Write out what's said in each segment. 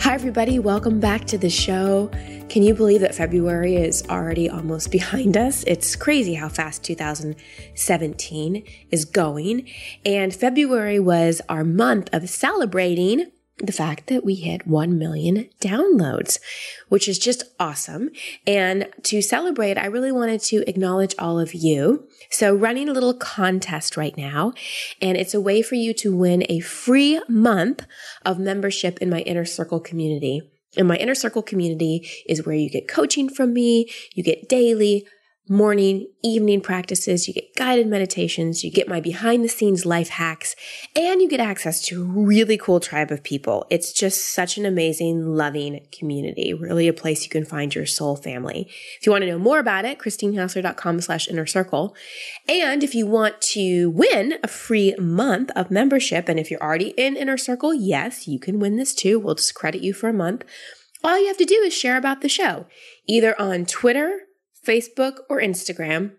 Hi, everybody. Welcome back to the show. Can you believe that February is already almost behind us? It's crazy how fast 2017 is going. And February was our month of celebrating the fact that we hit 1 million downloads, which is just awesome. And to celebrate, I really wanted to acknowledge all of you. So running a little contest right now, and it's a way for you to win a free month of membership in my inner circle community. And my inner circle community is where you get coaching from me, you get daily morning, evening practices, you get guided meditations, you get my behind the scenes life hacks, and you get access to a really cool tribe of people. It's just such an amazing, loving community, really a place you can find your soul family. If you want to know more about it, christinehassler.com slash inner circle. And if you want to win a free month of membership, and if you're already in inner circle, yes, you can win this too. We'll just credit you for a month. All you have to do is share about the show, either on Twitter, Facebook, or Instagram.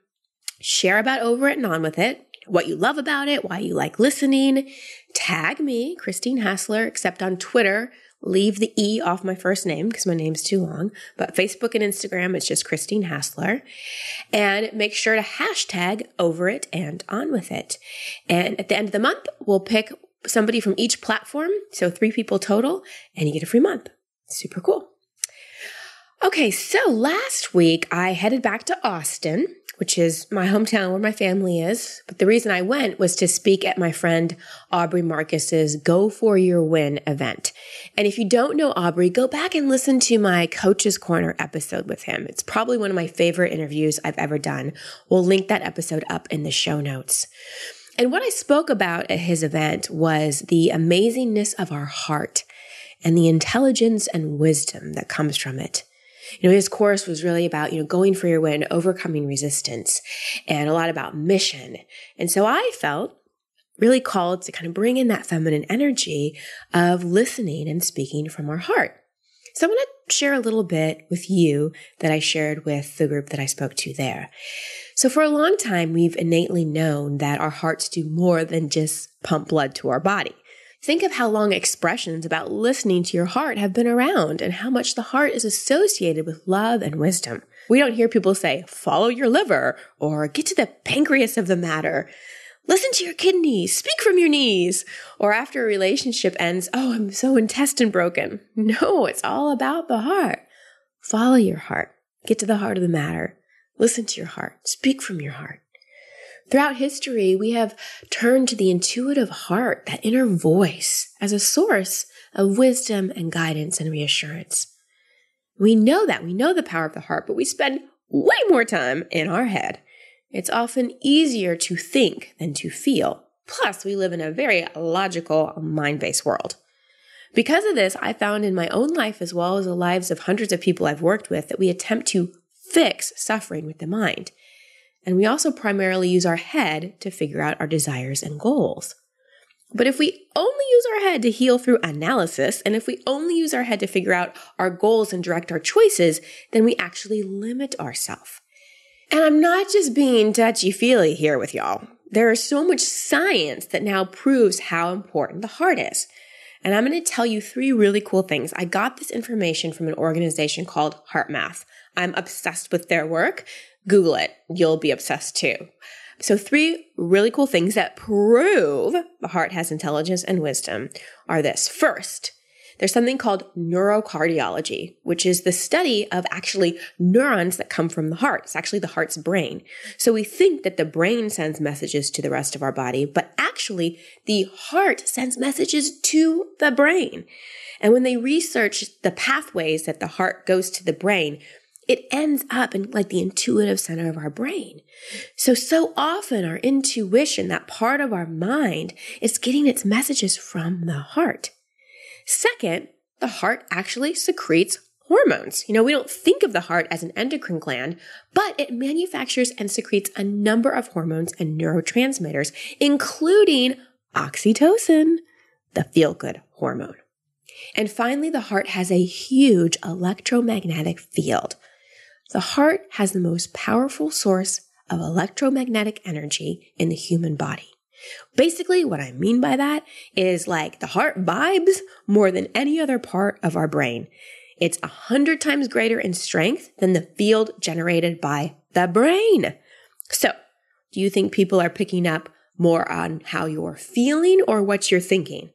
Share about Over It and On With It, what you love about it, why you like listening. Tag me, Christine Hassler, except on Twitter. Leave the E off my first name because my name's too long. But Facebook and Instagram, it's just Christine Hassler. And make sure to hashtag over it and on with it. And at the end of the month, we'll pick somebody from each platform. So three people total, and you get a free month. Super cool. Okay, so last week I headed back to Austin, which is my hometown where my family is. But the reason I went was to speak at my friend Aubrey Marcus's Go For Your Win event. And if you don't know Aubrey, go back and listen to my Coach's Corner episode with him. It's probably one of my favorite interviews I've ever done. We'll link that episode up in the show notes. And what I spoke about at his event was the amazingness of our heart and the intelligence and wisdom that comes from it. You know, his course was really about, you know, going for your win, overcoming resistance, and a lot about mission. And so I felt really called to kind of bring in that feminine energy of listening and speaking from our heart. So I want to share a little bit with you that I shared with the group that I spoke to there. So for a long time, we've innately known that our hearts do more than just pump blood to our body. Think of how long expressions about listening to your heart have been around and how much the heart is associated with love and wisdom. We don't hear people say, follow your liver or get to the pancreas of the matter. Listen to your kidneys, speak from your knees. Or after a relationship ends, oh, I'm so intestine broken. No, it's all about the heart. Follow your heart. Get to the heart of the matter. Listen to your heart. Speak from your heart. Throughout history, we have turned to the intuitive heart, that inner voice, as a source of wisdom and guidance and reassurance. We know that. We know the power of the heart, but we spend way more time in our head. It's often easier to think than to feel. Plus, we live in a very logical, mind based world. Because of this, I found in my own life, as well as the lives of hundreds of people I've worked with, that we attempt to fix suffering with the mind. And we also primarily use our head to figure out our desires and goals. But if we only use our head to heal through analysis, and if we only use our head to figure out our goals and direct our choices, then we actually limit ourselves. And I'm not just being touchy feely here with y'all. There is so much science that now proves how important the heart is. And I'm going to tell you three really cool things. I got this information from an organization called HeartMath. I'm obsessed with their work. Google it. You'll be obsessed too. So three really cool things that prove the heart has intelligence and wisdom are this. First, there's something called neurocardiology, which is the study of actually neurons that come from the heart. It's actually the heart's brain. So we think that the brain sends messages to the rest of our body, but actually the heart sends messages to the brain. And when they research the pathways that the heart goes to the brain, it ends up in like the intuitive center of our brain. So, so often our intuition, that part of our mind, is getting its messages from the heart. Second, the heart actually secretes hormones. You know, we don't think of the heart as an endocrine gland, but it manufactures and secretes a number of hormones and neurotransmitters, including oxytocin, the feel good hormone. And finally, the heart has a huge electromagnetic field. The heart has the most powerful source of electromagnetic energy in the human body. Basically, what I mean by that is like the heart vibes more than any other part of our brain. It's a hundred times greater in strength than the field generated by the brain. So, do you think people are picking up more on how you're feeling or what you're thinking?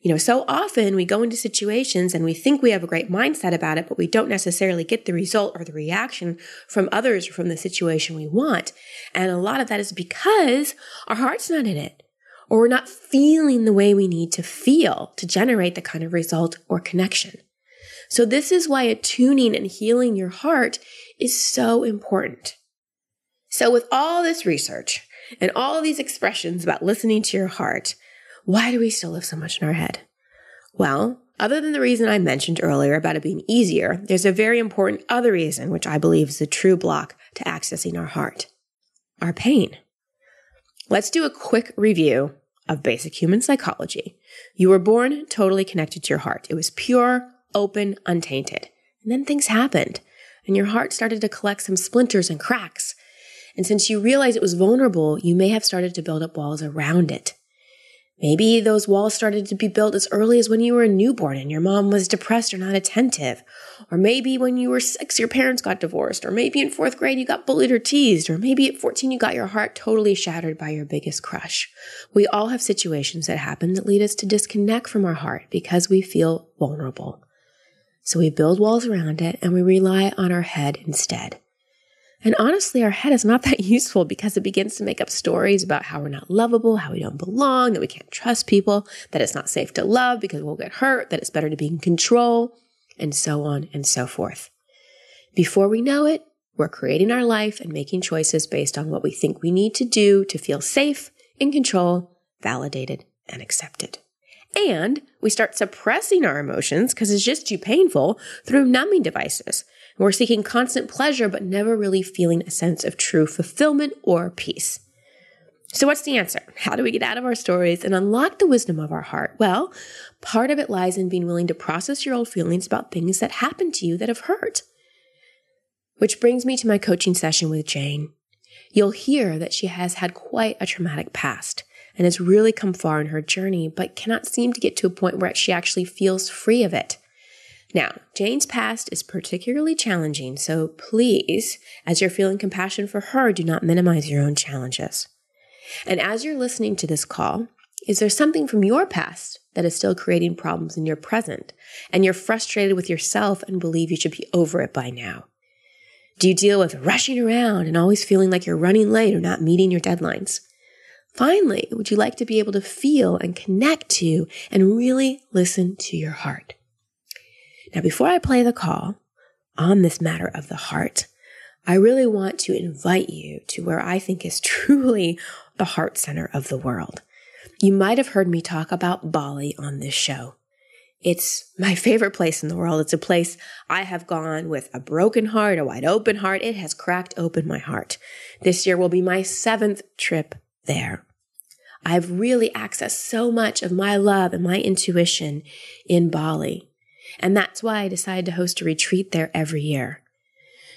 You know, so often we go into situations and we think we have a great mindset about it, but we don't necessarily get the result or the reaction from others or from the situation we want. And a lot of that is because our heart's not in it or we're not feeling the way we need to feel to generate the kind of result or connection. So this is why attuning and healing your heart is so important. So with all this research and all these expressions about listening to your heart, why do we still live so much in our head? Well, other than the reason I mentioned earlier about it being easier, there's a very important other reason, which I believe is the true block to accessing our heart our pain. Let's do a quick review of basic human psychology. You were born totally connected to your heart. It was pure, open, untainted. And then things happened, and your heart started to collect some splinters and cracks. And since you realized it was vulnerable, you may have started to build up walls around it. Maybe those walls started to be built as early as when you were a newborn and your mom was depressed or not attentive. Or maybe when you were six, your parents got divorced. Or maybe in fourth grade you got bullied or teased. Or maybe at 14 you got your heart totally shattered by your biggest crush. We all have situations that happen that lead us to disconnect from our heart because we feel vulnerable. So we build walls around it and we rely on our head instead. And honestly, our head is not that useful because it begins to make up stories about how we're not lovable, how we don't belong, that we can't trust people, that it's not safe to love because we'll get hurt, that it's better to be in control, and so on and so forth. Before we know it, we're creating our life and making choices based on what we think we need to do to feel safe, in control, validated, and accepted. And we start suppressing our emotions because it's just too painful through numbing devices we're seeking constant pleasure, but never really feeling a sense of true fulfillment or peace. So, what's the answer? How do we get out of our stories and unlock the wisdom of our heart? Well, part of it lies in being willing to process your old feelings about things that happened to you that have hurt. Which brings me to my coaching session with Jane. You'll hear that she has had quite a traumatic past and has really come far in her journey, but cannot seem to get to a point where she actually feels free of it. Now, Jane's past is particularly challenging, so please, as you're feeling compassion for her, do not minimize your own challenges. And as you're listening to this call, is there something from your past that is still creating problems in your present and you're frustrated with yourself and believe you should be over it by now? Do you deal with rushing around and always feeling like you're running late or not meeting your deadlines? Finally, would you like to be able to feel and connect to and really listen to your heart? Now, before I play the call on this matter of the heart, I really want to invite you to where I think is truly the heart center of the world. You might have heard me talk about Bali on this show. It's my favorite place in the world. It's a place I have gone with a broken heart, a wide open heart. It has cracked open my heart. This year will be my seventh trip there. I've really accessed so much of my love and my intuition in Bali. And that's why I decided to host a retreat there every year.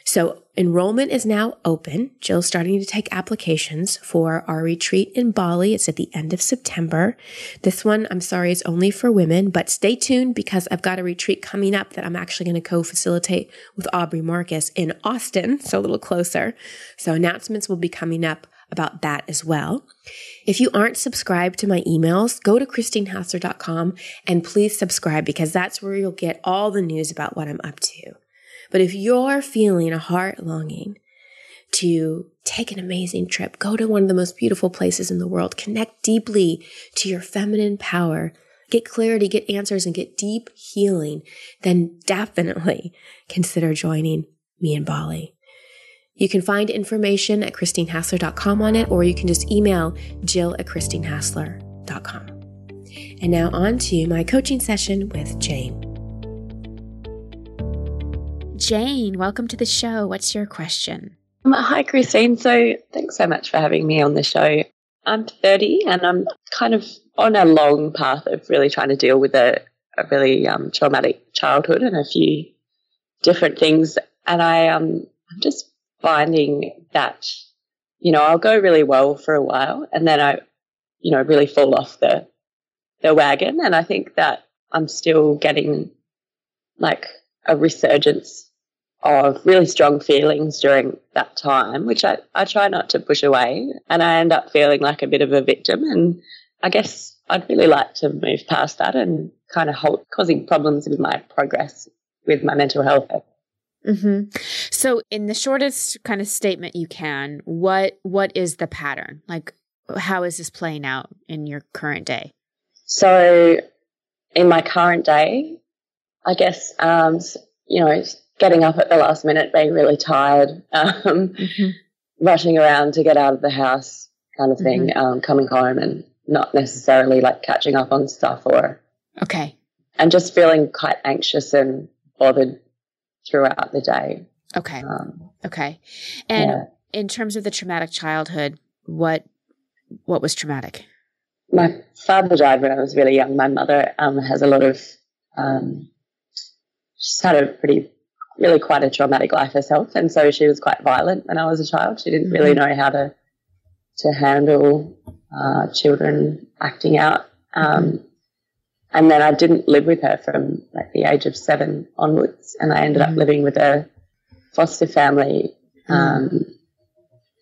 So enrollment is now open. Jill's starting to take applications for our retreat in Bali. It's at the end of September. This one, I'm sorry, is only for women, but stay tuned because I've got a retreat coming up that I'm actually going to co-facilitate with Aubrey Marcus in Austin, so a little closer. So announcements will be coming up about that as well. If you aren't subscribed to my emails, go to christinehassler.com and please subscribe because that's where you'll get all the news about what I'm up to. But if you're feeling a heart longing to take an amazing trip, go to one of the most beautiful places in the world, connect deeply to your feminine power, get clarity, get answers, and get deep healing, then definitely consider joining me in Bali. You can find information at christinehassler.com on it, or you can just email jill at christinehassler.com. And now on to my coaching session with Jane. Jane, welcome to the show. What's your question? Um, hi, Christine. So thanks so much for having me on the show. I'm 30 and I'm kind of on a long path of really trying to deal with a, a really um, traumatic childhood and a few different things. And I, um, I'm just finding that, you know, I'll go really well for a while and then I, you know, really fall off the, the wagon. And I think that I'm still getting like a resurgence of really strong feelings during that time, which I, I try not to push away. And I end up feeling like a bit of a victim. And I guess I'd really like to move past that and kind of hold, causing problems with my progress with my mental health. Mm-hmm. So, in the shortest kind of statement you can, what what is the pattern? Like, how is this playing out in your current day? So, in my current day, I guess um, you know, getting up at the last minute, being really tired, um, mm-hmm. rushing around to get out of the house, kind of thing, mm-hmm. um, coming home and not necessarily like catching up on stuff or okay, and just feeling quite anxious and bothered throughout the day. Okay. Um, okay. And yeah. in terms of the traumatic childhood, what what was traumatic? My father died when I was really young. My mother um, has a lot of um, she's had a pretty really quite a traumatic life herself, and so she was quite violent when I was a child. She didn't really mm-hmm. know how to to handle uh, children acting out. Um, and then I didn't live with her from like the age of seven onwards, and I ended up mm-hmm. living with a foster family. Mm-hmm. Um,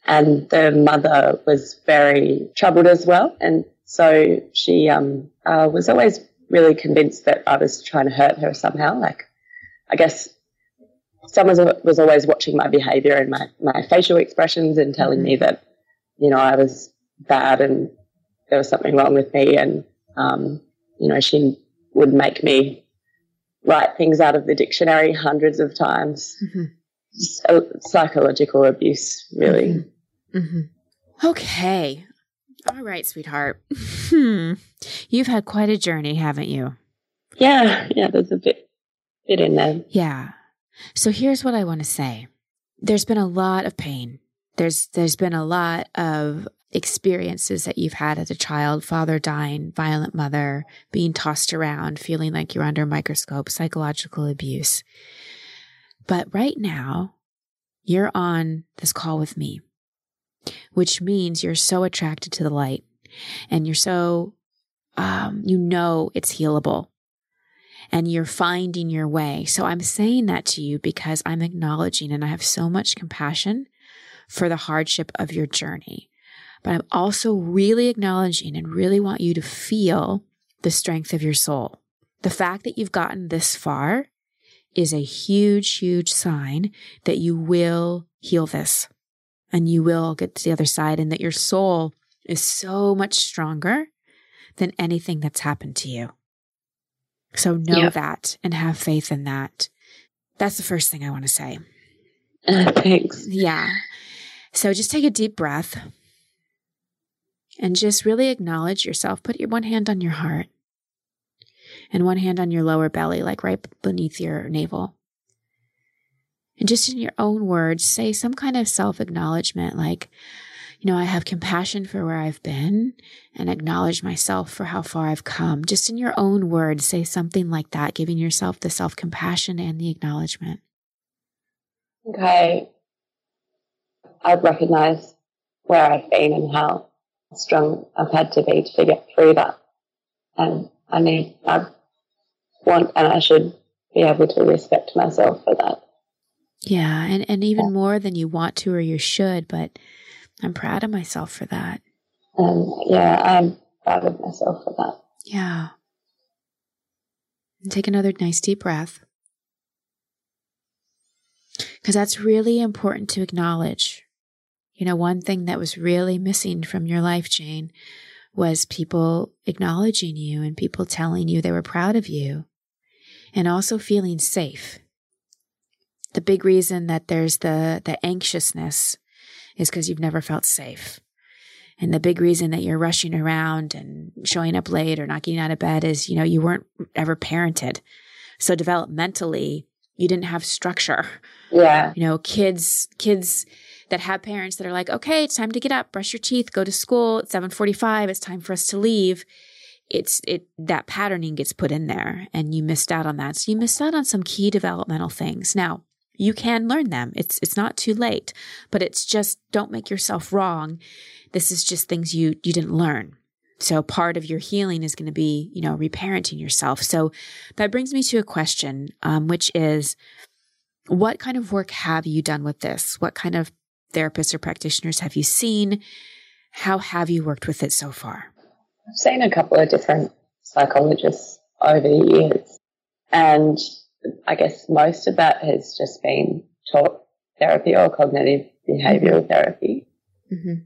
and the mother was very troubled as well, and so she um, uh, was always really convinced that I was trying to hurt her somehow. Like, I guess someone was always watching my behavior and my, my facial expressions and telling mm-hmm. me that, you know, I was bad and there was something wrong with me. And, um, you know, she would make me write things out of the dictionary hundreds of times. Mm-hmm. psychological abuse, really. Mm-hmm. mm-hmm. Okay. All right, sweetheart. Hmm. You've had quite a journey, haven't you? Yeah, yeah, there's a bit bit in there. Yeah. So here's what I want to say. There's been a lot of pain. There's there's been a lot of experiences that you've had as a child father dying, violent mother, being tossed around, feeling like you're under a microscope, psychological abuse. But right now, you're on this call with me, which means you're so attracted to the light and you're so, um, you know, it's healable and you're finding your way. So I'm saying that to you because I'm acknowledging and I have so much compassion for the hardship of your journey. But I'm also really acknowledging and really want you to feel the strength of your soul. The fact that you've gotten this far is a huge, huge sign that you will heal this and you will get to the other side and that your soul is so much stronger than anything that's happened to you. So know yep. that and have faith in that. That's the first thing I want to say. Uh, thanks. Yeah. So just take a deep breath and just really acknowledge yourself. Put your one hand on your heart and one hand on your lower belly, like right beneath your navel. And just in your own words, say some kind of self acknowledgement like, you know, I have compassion for where I've been and acknowledge myself for how far I've come. Just in your own words, say something like that, giving yourself the self compassion and the acknowledgement. Okay. I've recognized where I've been and how strong I've had to be to get through that. And I need, I want, and I should be able to respect myself for that. Yeah. And, and even yeah. more than you want to or you should, but I'm proud of myself for that. Um, yeah, I'm proud of myself for that. Yeah. And take another nice deep breath. Because that's really important to acknowledge. You know, one thing that was really missing from your life, Jane, was people acknowledging you and people telling you they were proud of you and also feeling safe. the big reason that there's the the anxiousness is because you've never felt safe. And the big reason that you're rushing around and showing up late or not getting out of bed is, you know, you weren't ever parented. So developmentally, you didn't have structure. Yeah. You know, kids, kids that have parents that are like, okay, it's time to get up, brush your teeth, go to school. It's 745. It's time for us to leave. It's, it, that patterning gets put in there and you missed out on that. So you missed out on some key developmental things. Now, you can learn them. It's, it's not too late, but it's just don't make yourself wrong. This is just things you, you didn't learn. So part of your healing is going to be, you know, reparenting yourself. So that brings me to a question, um, which is, what kind of work have you done with this? What kind of therapists or practitioners have you seen? How have you worked with it so far? I've seen a couple of different psychologists over the years, and I guess most of that has just been talk therapy or cognitive behavioral therapy. Mm-hmm.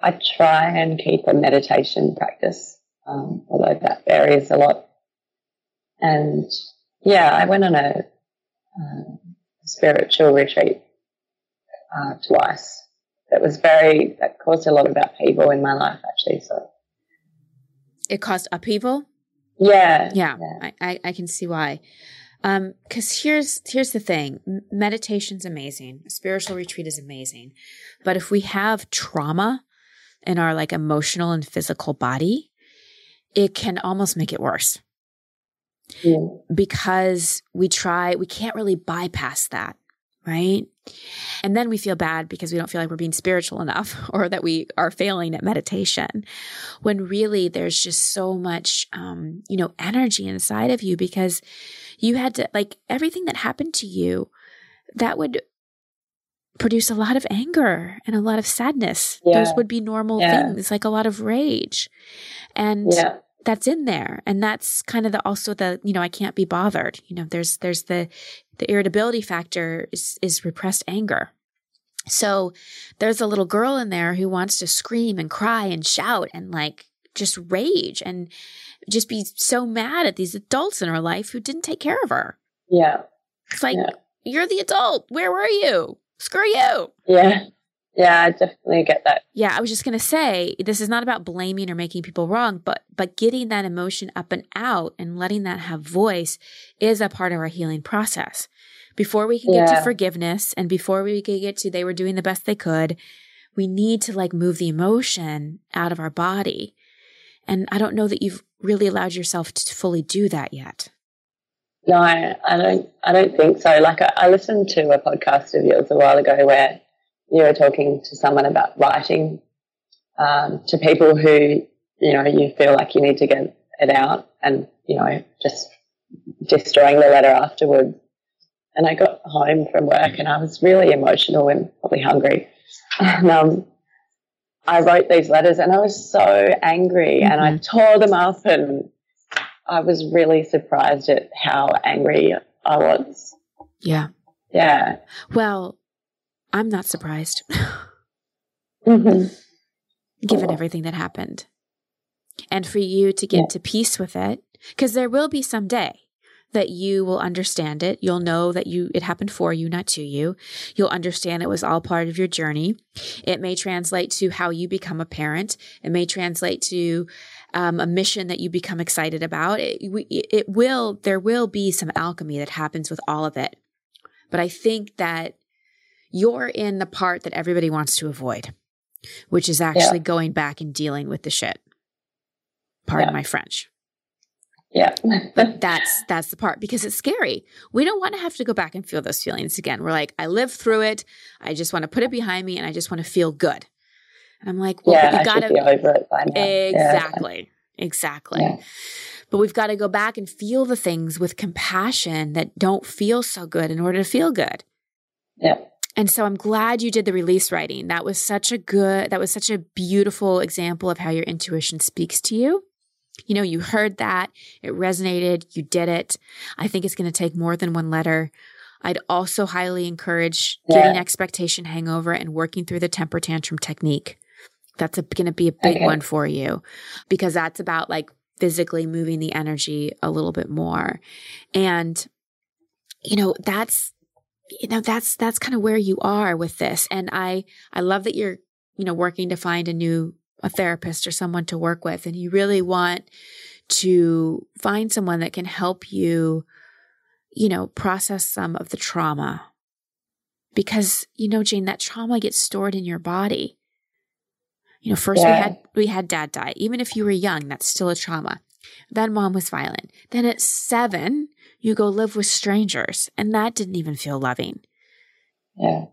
I try and keep a meditation practice, um, although that varies a lot. And yeah, I went on a, uh, spiritual retreat uh, twice. That was very that caused a lot of upheaval in my life, actually. So it caused upheaval. Yeah, yeah, yeah. I, I can see why. Um, cause here's, here's the thing. Meditation's amazing. Spiritual retreat is amazing. But if we have trauma in our like emotional and physical body, it can almost make it worse. Yeah. Because we try, we can't really bypass that, right? And then we feel bad because we don't feel like we're being spiritual enough or that we are failing at meditation when really there's just so much, um, you know, energy inside of you because you had to, like, everything that happened to you, that would produce a lot of anger and a lot of sadness. Yeah. Those would be normal yeah. things, like a lot of rage. And yeah. That's in there. And that's kind of the also the, you know, I can't be bothered. You know, there's there's the the irritability factor is is repressed anger. So there's a little girl in there who wants to scream and cry and shout and like just rage and just be so mad at these adults in her life who didn't take care of her. Yeah. It's like, yeah. you're the adult. Where were you? Screw you. Yeah. Yeah, I definitely get that. Yeah, I was just going to say this is not about blaming or making people wrong, but but getting that emotion up and out and letting that have voice is a part of our healing process. Before we can yeah. get to forgiveness and before we can get to they were doing the best they could, we need to like move the emotion out of our body. And I don't know that you've really allowed yourself to fully do that yet. No, I, I don't. I don't think so. Like I, I, listened to a podcast of yours a while ago where you were talking to someone about writing um, to people who you know you feel like you need to get it out, and you know just destroying the letter afterwards. And I got home from work and I was really emotional and probably hungry. And um, I wrote these letters and I was so angry mm-hmm. and I mm-hmm. tore them up and I was really surprised at how angry I was. Yeah. Yeah. Well, I'm not surprised. mm-hmm. Given everything that happened. And for you to get yeah. to peace with it, because there will be some day that you will understand it. You'll know that you it happened for you, not to you. You'll understand it was all part of your journey. It may translate to how you become a parent. It may translate to um, a mission that you become excited about. It, it will there will be some alchemy that happens with all of it. But I think that you're in the part that everybody wants to avoid, which is actually yeah. going back and dealing with the shit. Pardon yeah. my French. Yeah. but that's that's the part because it's scary. We don't want to have to go back and feel those feelings again. We're like, I lived through it. I just want to put it behind me and I just want to feel good. And I'm like, well, yeah, you gotta be over it by now. Exactly. Yeah. Exactly. Yeah. But we've got to go back and feel the things with compassion that don't feel so good in order to feel good. Yeah. And so I'm glad you did the release writing. That was such a good, that was such a beautiful example of how your intuition speaks to you. You know, you heard that, it resonated, you did it. I think it's going to take more than one letter. I'd also highly encourage yeah. getting expectation hangover and working through the temper tantrum technique. That's going to be a big okay. one for you because that's about like physically moving the energy a little bit more. And, you know, that's, you know, that's, that's kind of where you are with this. And I, I love that you're, you know, working to find a new, a therapist or someone to work with. And you really want to find someone that can help you, you know, process some of the trauma. Because, you know, Jane, that trauma gets stored in your body. You know, first yeah. we had we had dad die. Even if you were young, that's still a trauma. Then mom was violent. Then at seven, you go live with strangers, and that didn't even feel loving. Yeah,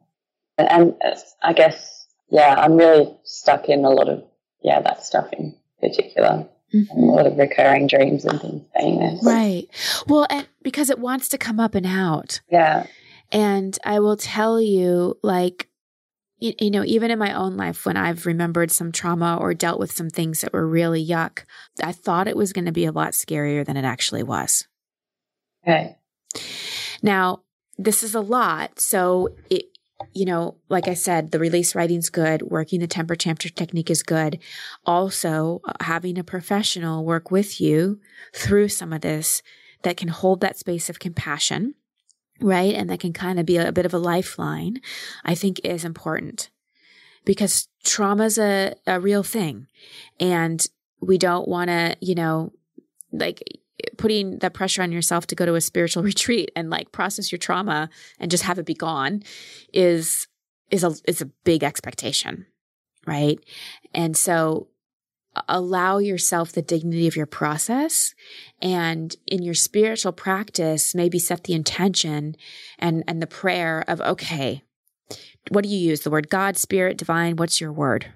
and I guess yeah, I'm really stuck in a lot of yeah that stuff in particular. Mm-hmm. a lot of recurring dreams and things saying this. Right. Well, and because it wants to come up and out. Yeah. And I will tell you, like, you, you know, even in my own life, when I've remembered some trauma or dealt with some things that were really yuck, I thought it was going to be a lot scarier than it actually was. Okay. Now, this is a lot. So, it, you know, like I said, the release writing's good. Working the temper tantrum technique is good. Also, uh, having a professional work with you through some of this that can hold that space of compassion right? And that can kind of be a, a bit of a lifeline, I think is important because trauma is a, a real thing. And we don't want to, you know, like putting that pressure on yourself to go to a spiritual retreat and like process your trauma and just have it be gone is is a is a big expectation right? And so allow yourself the dignity of your process and in your spiritual practice maybe set the intention and and the prayer of okay what do you use? The word god spirit divine what's your word?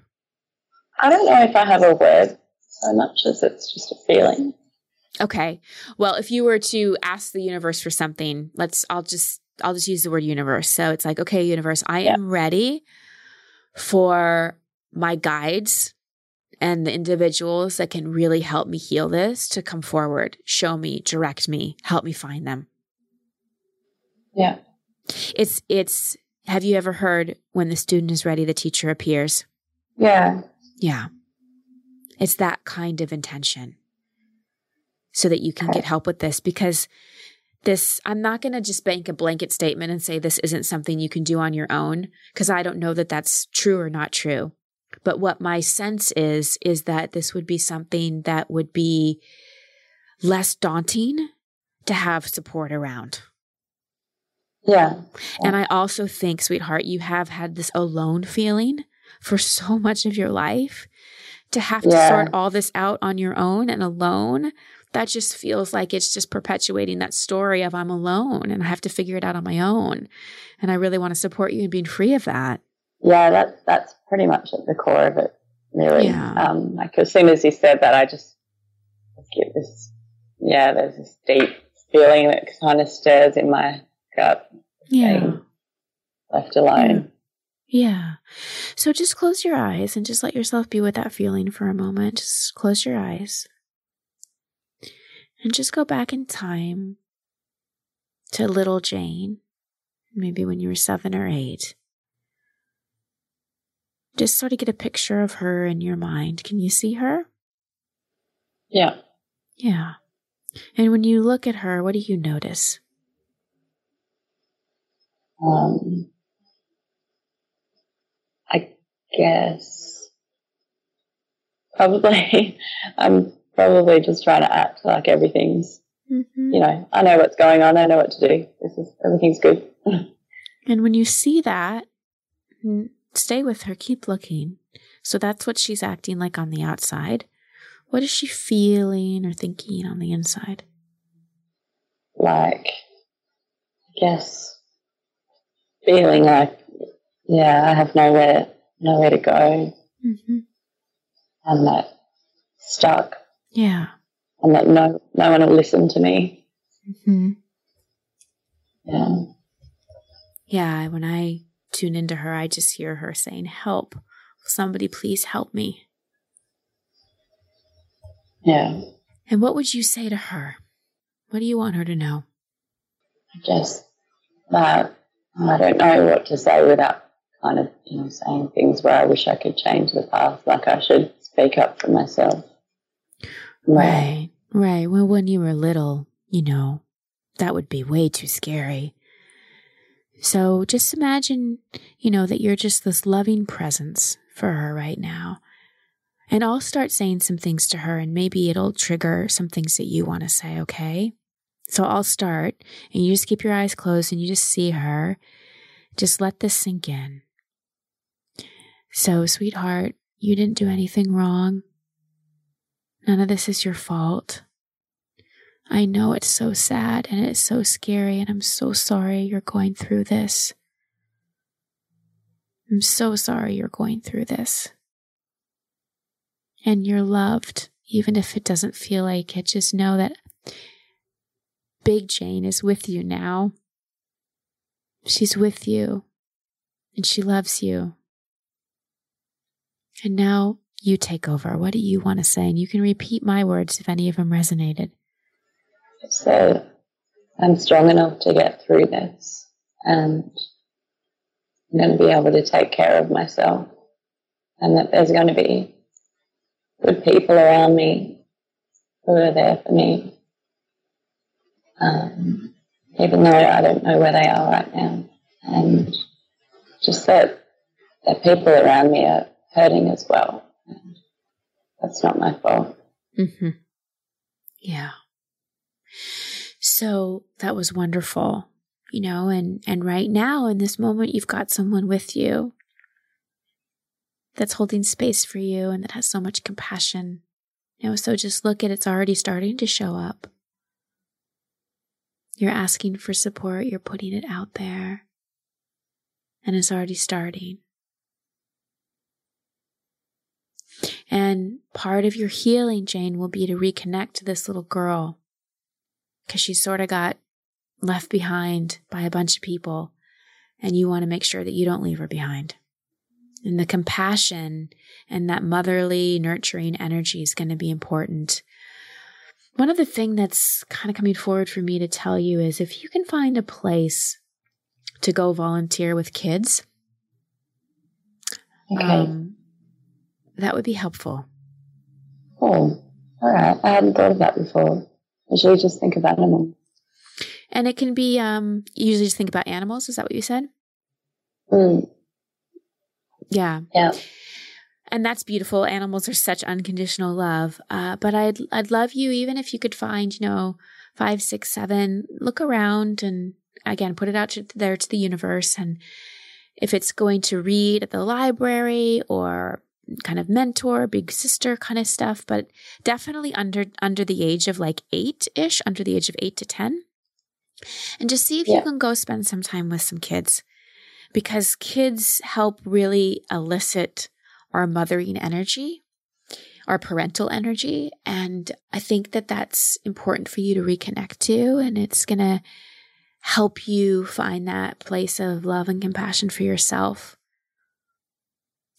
I don't know if i have a word so much as it's just a feeling okay well if you were to ask the universe for something let's i'll just i'll just use the word universe so it's like okay universe i yeah. am ready for my guides and the individuals that can really help me heal this to come forward, show me, direct me, help me find them. Yeah. It's, it's, have you ever heard when the student is ready, the teacher appears? Yeah. Yeah. It's that kind of intention so that you can okay. get help with this because this, I'm not going to just bank a blanket statement and say this isn't something you can do on your own because I don't know that that's true or not true. But what my sense is, is that this would be something that would be less daunting to have support around. Yeah. And I also think, sweetheart, you have had this alone feeling for so much of your life. To have to sort all this out on your own and alone, that just feels like it's just perpetuating that story of I'm alone and I have to figure it out on my own. And I really want to support you in being free of that yeah, that's that's pretty much at the core of it, really. Yeah. Um, like as soon as you said that, I just get this, yeah, there's this deep feeling that kind of stirs in my gut. Yeah. Left alone. Yeah. yeah. So just close your eyes and just let yourself be with that feeling for a moment. Just close your eyes. And just go back in time to little Jane, maybe when you were seven or eight just sort of get a picture of her in your mind. Can you see her? Yeah. Yeah. And when you look at her, what do you notice? Um, I guess probably I'm probably just trying to act like everything's, mm-hmm. you know, I know what's going on. I know what to do. This is everything's good. and when you see that, Stay with her, keep looking. So that's what she's acting like on the outside. What is she feeling or thinking on the inside? Like, I guess, feeling like, yeah, I have nowhere, nowhere to go. Mm-hmm. And that stuck. Yeah. And that no, no one will listen to me. Mm-hmm. Yeah. Yeah. When I tune into her, I just hear her saying, Help. Somebody please help me. Yeah. And what would you say to her? What do you want her to know? Just that I don't know what to say without kind of, you know, saying things where I wish I could change the past. Like I should speak up for myself. Right, right. Well, when you were little, you know, that would be way too scary So just imagine, you know, that you're just this loving presence for her right now. And I'll start saying some things to her, and maybe it'll trigger some things that you want to say, okay? So I'll start, and you just keep your eyes closed and you just see her. Just let this sink in. So, sweetheart, you didn't do anything wrong. None of this is your fault. I know it's so sad and it's so scary, and I'm so sorry you're going through this. I'm so sorry you're going through this. And you're loved, even if it doesn't feel like it. Just know that Big Jane is with you now. She's with you, and she loves you. And now you take over. What do you want to say? And you can repeat my words if any of them resonated. So I'm strong enough to get through this and I'm going to be able to take care of myself and that there's going to be good people around me who are there for me. Um, even though I don't know where they are right now. And just that, that people around me are hurting as well. That's not my fault. Mm-hmm. Yeah. So that was wonderful, you know, and, and right now in this moment, you've got someone with you that's holding space for you and that has so much compassion. You know, so just look at it's already starting to show up. You're asking for support, you're putting it out there, and it's already starting. And part of your healing, Jane, will be to reconnect to this little girl because she sort of got left behind by a bunch of people. And you want to make sure that you don't leave her behind. And the compassion and that motherly, nurturing energy is going to be important. One of the things that's kind of coming forward for me to tell you is if you can find a place to go volunteer with kids, okay. um, that would be helpful. Oh, all right. I hadn't thought of that before. I usually just think of animals. And it can be, um, you usually just think about animals. Is that what you said? Mm. Yeah. Yeah. And that's beautiful. Animals are such unconditional love. Uh, but I'd, I'd love you, even if you could find, you know, five, six, seven, look around and again, put it out to, there to the universe. And if it's going to read at the library or kind of mentor, big sister kind of stuff, but definitely under under the age of like eight ish, under the age of eight to ten. And just see if yeah. you can go spend some time with some kids because kids help really elicit our mothering energy, our parental energy. And I think that that's important for you to reconnect to. And it's going to help you find that place of love and compassion for yourself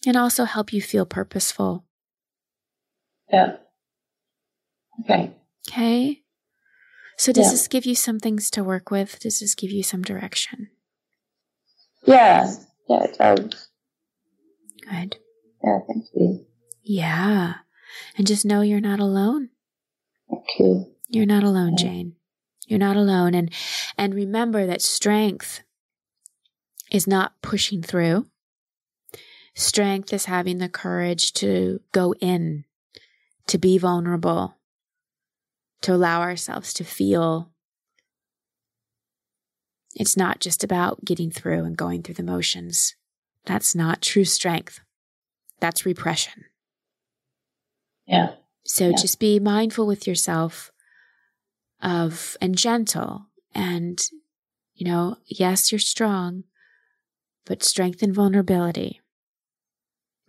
and also help you feel purposeful. Yeah. Okay. Okay. So does yeah. this give you some things to work with? Does this give you some direction? Yeah. Yeah, it does. Good. Yeah, thank you. Yeah. And just know you're not alone. Okay. you. You're not alone, yeah. Jane. You're not alone. And and remember that strength is not pushing through. Strength is having the courage to go in, to be vulnerable, to allow ourselves to feel. It's not just about getting through and going through the motions. That's not true strength. That's repression. Yeah. So yeah. just be mindful with yourself of and gentle and you know, yes, you're strong, but strength and vulnerability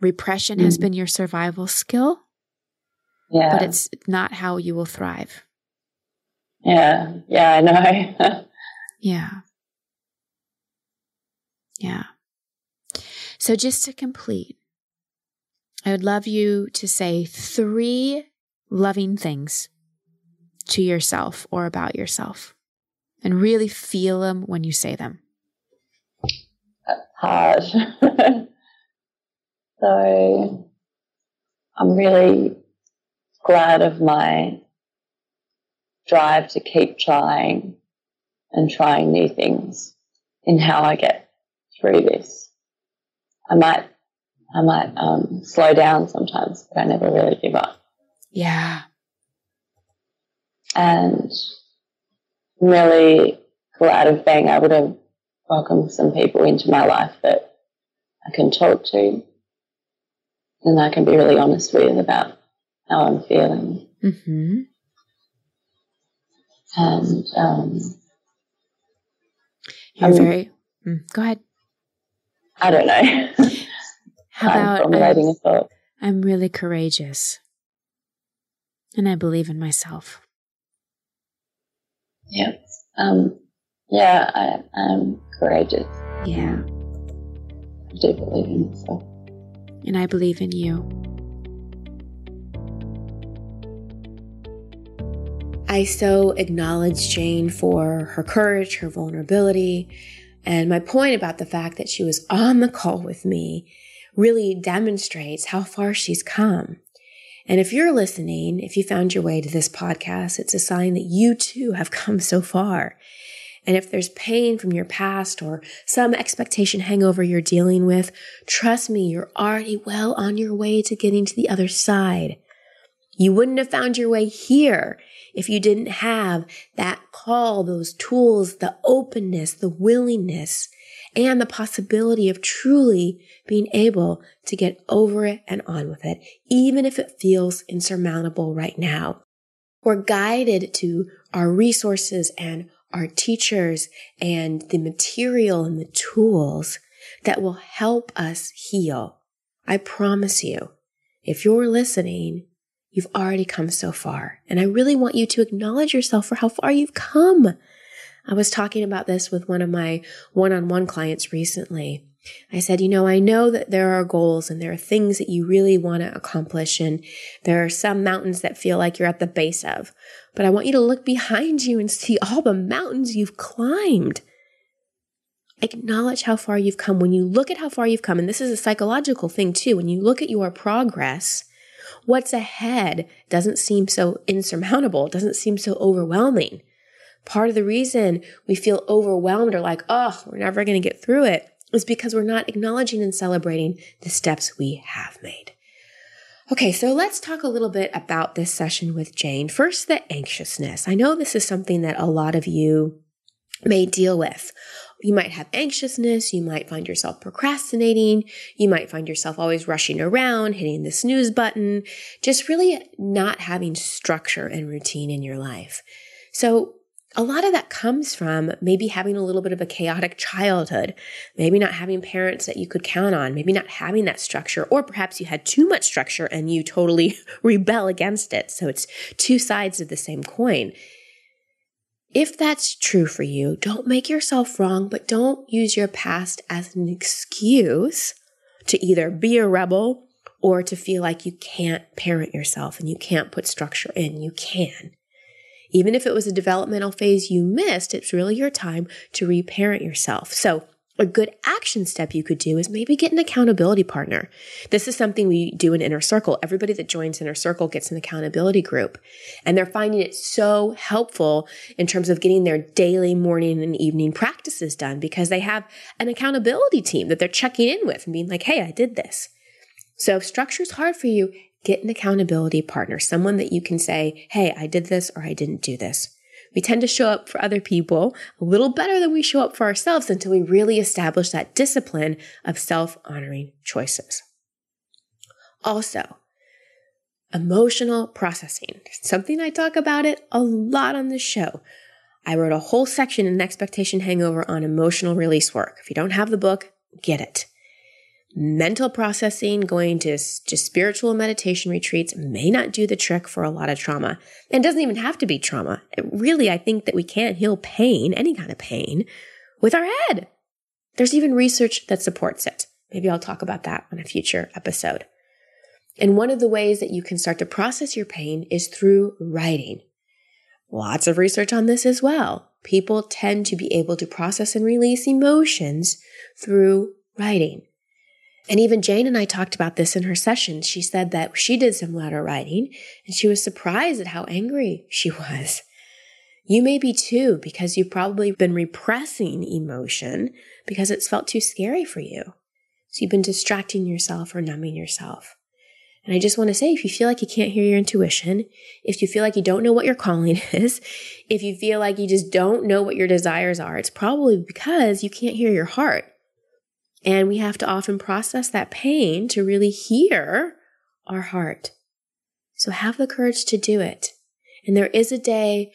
Repression mm. has been your survival skill. Yeah. But it's not how you will thrive. Yeah. Yeah, I know. yeah. Yeah. So just to complete, I would love you to say three loving things to yourself or about yourself and really feel them when you say them. That's hard. So I'm really glad of my drive to keep trying and trying new things in how I get through this. I might, I might um, slow down sometimes, but I never really give up. Yeah. And I'm really glad of being able to welcome some people into my life that I can talk to and I can be really honest with about how I'm feeling. Mm-hmm. And um, you're I'm, very. Mm, go ahead. I don't know. How about formulating I'm, a thought? I'm really courageous, and I believe in myself. Yeah. Um. Yeah, I, I'm courageous. Yeah. I do believe in myself. And I believe in you. I so acknowledge Jane for her courage, her vulnerability, and my point about the fact that she was on the call with me really demonstrates how far she's come. And if you're listening, if you found your way to this podcast, it's a sign that you too have come so far. And if there's pain from your past or some expectation hangover you're dealing with, trust me, you're already well on your way to getting to the other side. You wouldn't have found your way here if you didn't have that call, those tools, the openness, the willingness, and the possibility of truly being able to get over it and on with it, even if it feels insurmountable right now. We're guided to our resources and our teachers and the material and the tools that will help us heal. I promise you, if you're listening, you've already come so far. And I really want you to acknowledge yourself for how far you've come. I was talking about this with one of my one on one clients recently. I said, you know, I know that there are goals and there are things that you really want to accomplish, and there are some mountains that feel like you're at the base of. But I want you to look behind you and see all the mountains you've climbed. Acknowledge how far you've come. When you look at how far you've come, and this is a psychological thing too, when you look at your progress, what's ahead doesn't seem so insurmountable, doesn't seem so overwhelming. Part of the reason we feel overwhelmed or like, oh, we're never going to get through it is because we're not acknowledging and celebrating the steps we have made. Okay, so let's talk a little bit about this session with Jane. First, the anxiousness. I know this is something that a lot of you may deal with. You might have anxiousness. You might find yourself procrastinating. You might find yourself always rushing around, hitting the snooze button, just really not having structure and routine in your life. So a lot of that comes from maybe having a little bit of a chaotic childhood, maybe not having parents that you could count on, maybe not having that structure, or perhaps you had too much structure and you totally rebel against it. So it's two sides of the same coin. If that's true for you, don't make yourself wrong, but don't use your past as an excuse to either be a rebel or to feel like you can't parent yourself and you can't put structure in. You can. Even if it was a developmental phase you missed, it's really your time to reparent yourself. So a good action step you could do is maybe get an accountability partner. This is something we do in Inner Circle. Everybody that joins Inner Circle gets an accountability group. And they're finding it so helpful in terms of getting their daily morning and evening practices done because they have an accountability team that they're checking in with and being like, hey, I did this. So if structure is hard for you, get an accountability partner, someone that you can say, Hey, I did this or I didn't do this. We tend to show up for other people a little better than we show up for ourselves until we really establish that discipline of self honoring choices. Also, emotional processing, something I talk about it a lot on this show. I wrote a whole section in Expectation Hangover on emotional release work. If you don't have the book, get it mental processing, going to just spiritual meditation retreats may not do the trick for a lot of trauma. And doesn't even have to be trauma. It really, I think that we can't heal pain, any kind of pain, with our head. There's even research that supports it. Maybe I'll talk about that on a future episode. And one of the ways that you can start to process your pain is through writing. Lots of research on this as well. People tend to be able to process and release emotions through writing. And even Jane and I talked about this in her session. She said that she did some letter writing and she was surprised at how angry she was. You may be too, because you've probably been repressing emotion because it's felt too scary for you. So you've been distracting yourself or numbing yourself. And I just want to say if you feel like you can't hear your intuition, if you feel like you don't know what your calling is, if you feel like you just don't know what your desires are, it's probably because you can't hear your heart. And we have to often process that pain to really hear our heart. So have the courage to do it. And there is a day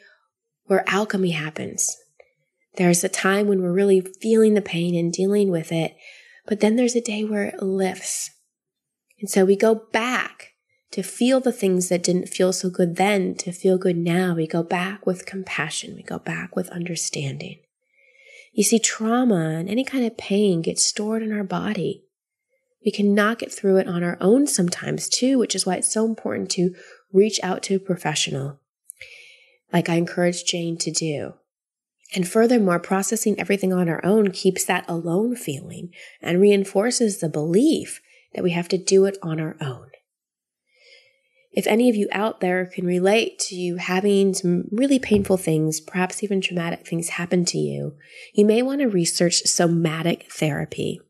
where alchemy happens. There's a time when we're really feeling the pain and dealing with it, but then there's a day where it lifts. And so we go back to feel the things that didn't feel so good then to feel good now. We go back with compassion. We go back with understanding. You see, trauma and any kind of pain gets stored in our body. We can knock it through it on our own sometimes too, which is why it's so important to reach out to a professional, like I encourage Jane to do. And furthermore, processing everything on our own keeps that alone feeling and reinforces the belief that we have to do it on our own. If any of you out there can relate to having some really painful things, perhaps even traumatic things happen to you, you may want to research somatic therapy.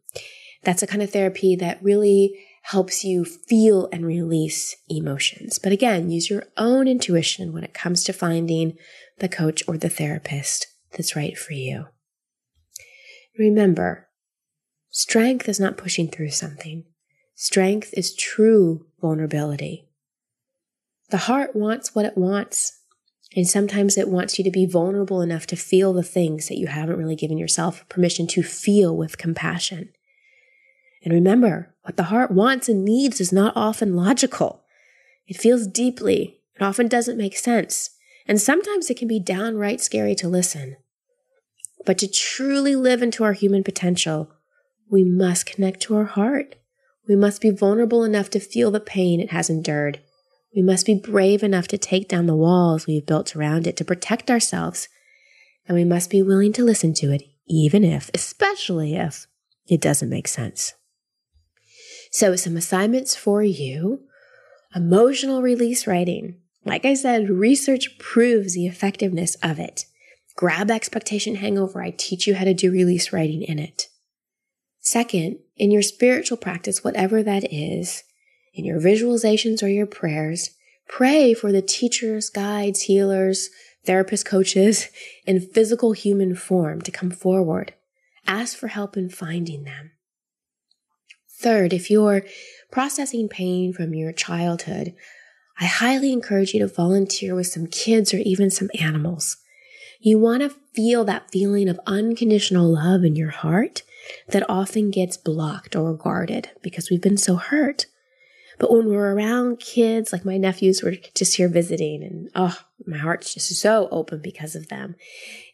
That's a kind of therapy that really helps you feel and release emotions. But again, use your own intuition when it comes to finding the coach or the therapist that's right for you. Remember, strength is not pushing through something. Strength is true vulnerability. The heart wants what it wants. And sometimes it wants you to be vulnerable enough to feel the things that you haven't really given yourself permission to feel with compassion. And remember, what the heart wants and needs is not often logical. It feels deeply. It often doesn't make sense. And sometimes it can be downright scary to listen. But to truly live into our human potential, we must connect to our heart. We must be vulnerable enough to feel the pain it has endured. We must be brave enough to take down the walls we've built around it to protect ourselves. And we must be willing to listen to it, even if, especially if, it doesn't make sense. So, some assignments for you emotional release writing. Like I said, research proves the effectiveness of it. Grab Expectation Hangover. I teach you how to do release writing in it. Second, in your spiritual practice, whatever that is, in your visualizations or your prayers, pray for the teachers, guides, healers, therapist coaches in physical human form to come forward. Ask for help in finding them. Third, if you're processing pain from your childhood, I highly encourage you to volunteer with some kids or even some animals. You want to feel that feeling of unconditional love in your heart that often gets blocked or guarded because we've been so hurt. But when we're around kids, like my nephews were just here visiting, and oh, my heart's just so open because of them.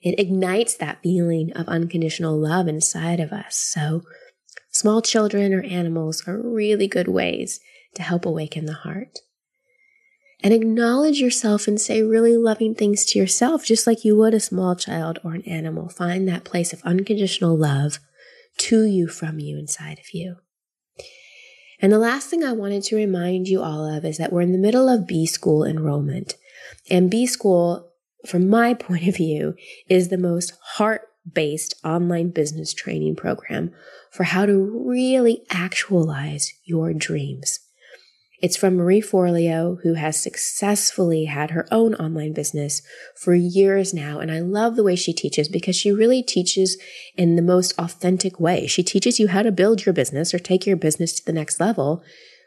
It ignites that feeling of unconditional love inside of us. So, small children or animals are really good ways to help awaken the heart. And acknowledge yourself and say really loving things to yourself, just like you would a small child or an animal. Find that place of unconditional love to you from you inside of you. And the last thing I wanted to remind you all of is that we're in the middle of B school enrollment. And B school, from my point of view, is the most heart based online business training program for how to really actualize your dreams. It's from Marie Forleo, who has successfully had her own online business for years now. And I love the way she teaches because she really teaches in the most authentic way. She teaches you how to build your business or take your business to the next level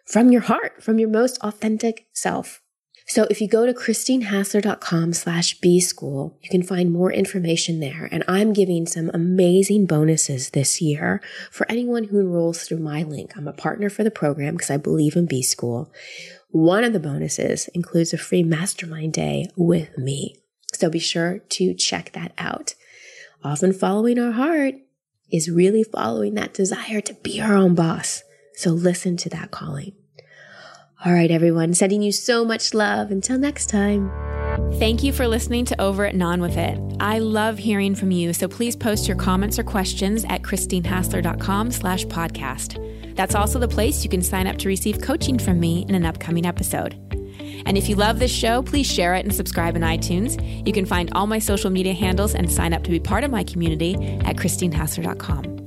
from your heart, from your most authentic self. So if you go to christinehassler.com slash b-school, you can find more information there. And I'm giving some amazing bonuses this year for anyone who enrolls through my link. I'm a partner for the program because I believe in B-School. One of the bonuses includes a free mastermind day with me. So be sure to check that out. Often following our heart is really following that desire to be our own boss. So listen to that calling. All right, everyone, sending you so much love. Until next time. Thank you for listening to Over It and On With It. I love hearing from you, so please post your comments or questions at christinehassler.com slash podcast. That's also the place you can sign up to receive coaching from me in an upcoming episode. And if you love this show, please share it and subscribe in iTunes. You can find all my social media handles and sign up to be part of my community at christinehassler.com.